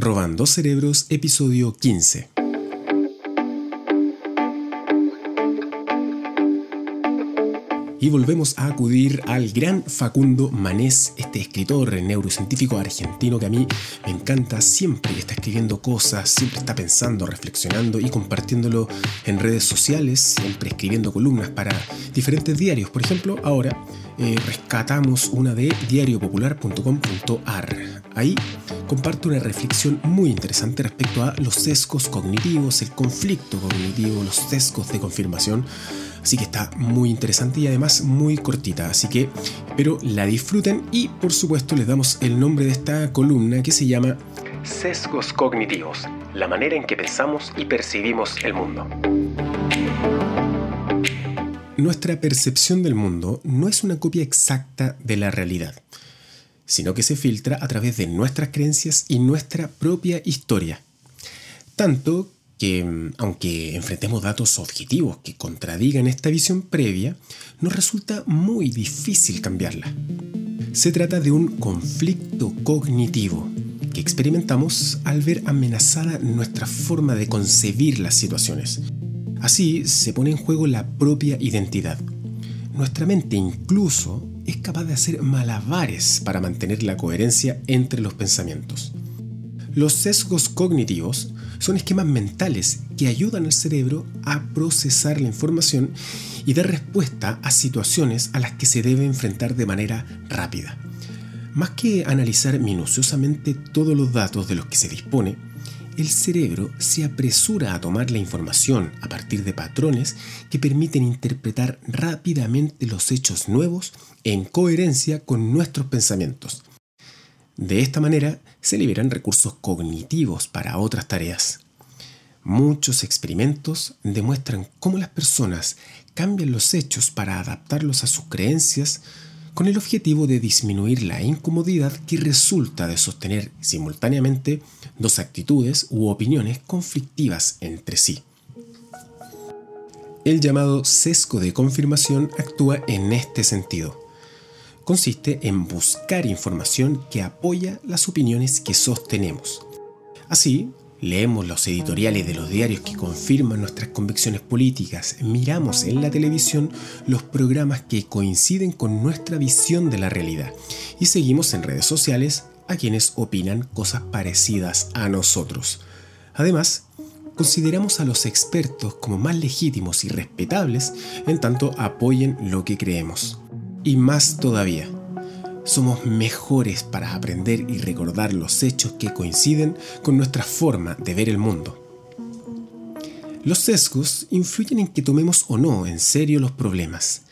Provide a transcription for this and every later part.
Robando Cerebros, episodio 15. Y volvemos a acudir al gran Facundo Manés, este escritor neurocientífico argentino que a mí me encanta, siempre está escribiendo cosas, siempre está pensando, reflexionando y compartiéndolo en redes sociales, siempre escribiendo columnas para diferentes diarios. Por ejemplo, ahora eh, rescatamos una de diariopopular.com.ar. Ahí comparto una reflexión muy interesante respecto a los sesgos cognitivos, el conflicto cognitivo, los sesgos de confirmación. Así que está muy interesante y además muy cortita. Así que espero la disfruten y por supuesto les damos el nombre de esta columna que se llama Sesgos cognitivos, la manera en que pensamos y percibimos el mundo. Nuestra percepción del mundo no es una copia exacta de la realidad, sino que se filtra a través de nuestras creencias y nuestra propia historia. Tanto que, mm, aunque enfrentemos datos objetivos que contradigan esta visión previa, nos resulta muy difícil cambiarla. Se trata de un conflicto cognitivo que experimentamos al ver amenazada nuestra forma de concebir las situaciones Así se pone en juego la propia identidad. Nuestra mente incluso es capaz de hacer malabares para mantener la coherencia entre los pensamientos. Los sesgos cognitivos son esquemas mentales que ayudan al cerebro a procesar la información y dar respuesta a situaciones a las que se debe enfrentar de manera rápida. Más que analizar minuciosamente todos los datos de los que se dispone, el cerebro se apresura a tomar la información a partir de patrones que permiten interpretar rápidamente los hechos nuevos en coherencia con nuestros pensamientos. De esta manera se liberan recursos cognitivos para otras tareas. Muchos experimentos demuestran cómo las personas cambian los hechos para adaptarlos a sus creencias con el objetivo de disminuir la incomodidad que resulta de sostener simultáneamente dos actitudes u opiniones conflictivas entre sí. El llamado sesgo de confirmación actúa en este sentido. Consiste en buscar información que apoya las opiniones que sostenemos. Así, Leemos los editoriales de los diarios que confirman nuestras convicciones políticas, miramos en la televisión los programas que coinciden con nuestra visión de la realidad y seguimos en redes sociales a quienes opinan cosas parecidas a nosotros. Además, consideramos a los expertos como más legítimos y respetables en tanto apoyen lo que creemos. Y más todavía, somos mejores para aprender y recordar los hechos que coinciden con nuestra forma de ver el mundo. Los sesgos influyen en que tomemos o no en serio los problemas.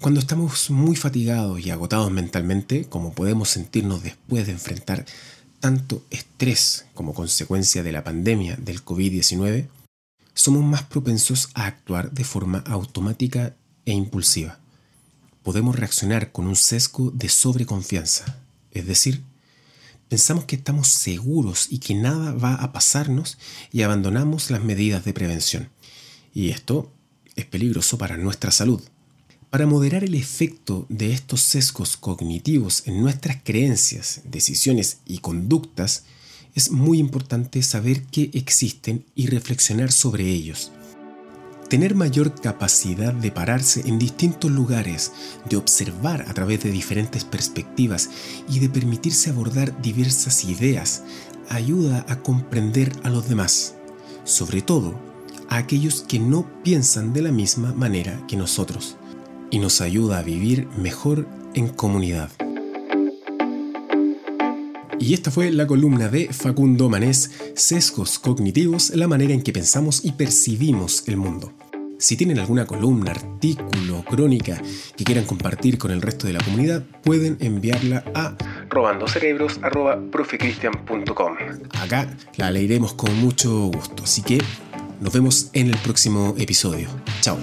Cuando estamos muy fatigados y agotados mentalmente, como podemos sentirnos después de enfrentar tanto estrés como consecuencia de la pandemia del COVID-19, somos más propensos a actuar de forma automática e impulsiva podemos reaccionar con un sesgo de sobreconfianza, es decir, pensamos que estamos seguros y que nada va a pasarnos y abandonamos las medidas de prevención. Y esto es peligroso para nuestra salud. Para moderar el efecto de estos sesgos cognitivos en nuestras creencias, decisiones y conductas, es muy importante saber que existen y reflexionar sobre ellos tener mayor capacidad de pararse en distintos lugares, de observar a través de diferentes perspectivas y de permitirse abordar diversas ideas, ayuda a comprender a los demás, sobre todo a aquellos que no piensan de la misma manera que nosotros, y nos ayuda a vivir mejor en comunidad. Y esta fue la columna de Facundo Manés, Sesgos Cognitivos, la manera en que pensamos y percibimos el mundo. Si tienen alguna columna, artículo, crónica que quieran compartir con el resto de la comunidad, pueden enviarla a robandocerebros.profecristian.com. Acá la leeremos con mucho gusto, así que nos vemos en el próximo episodio. Chao.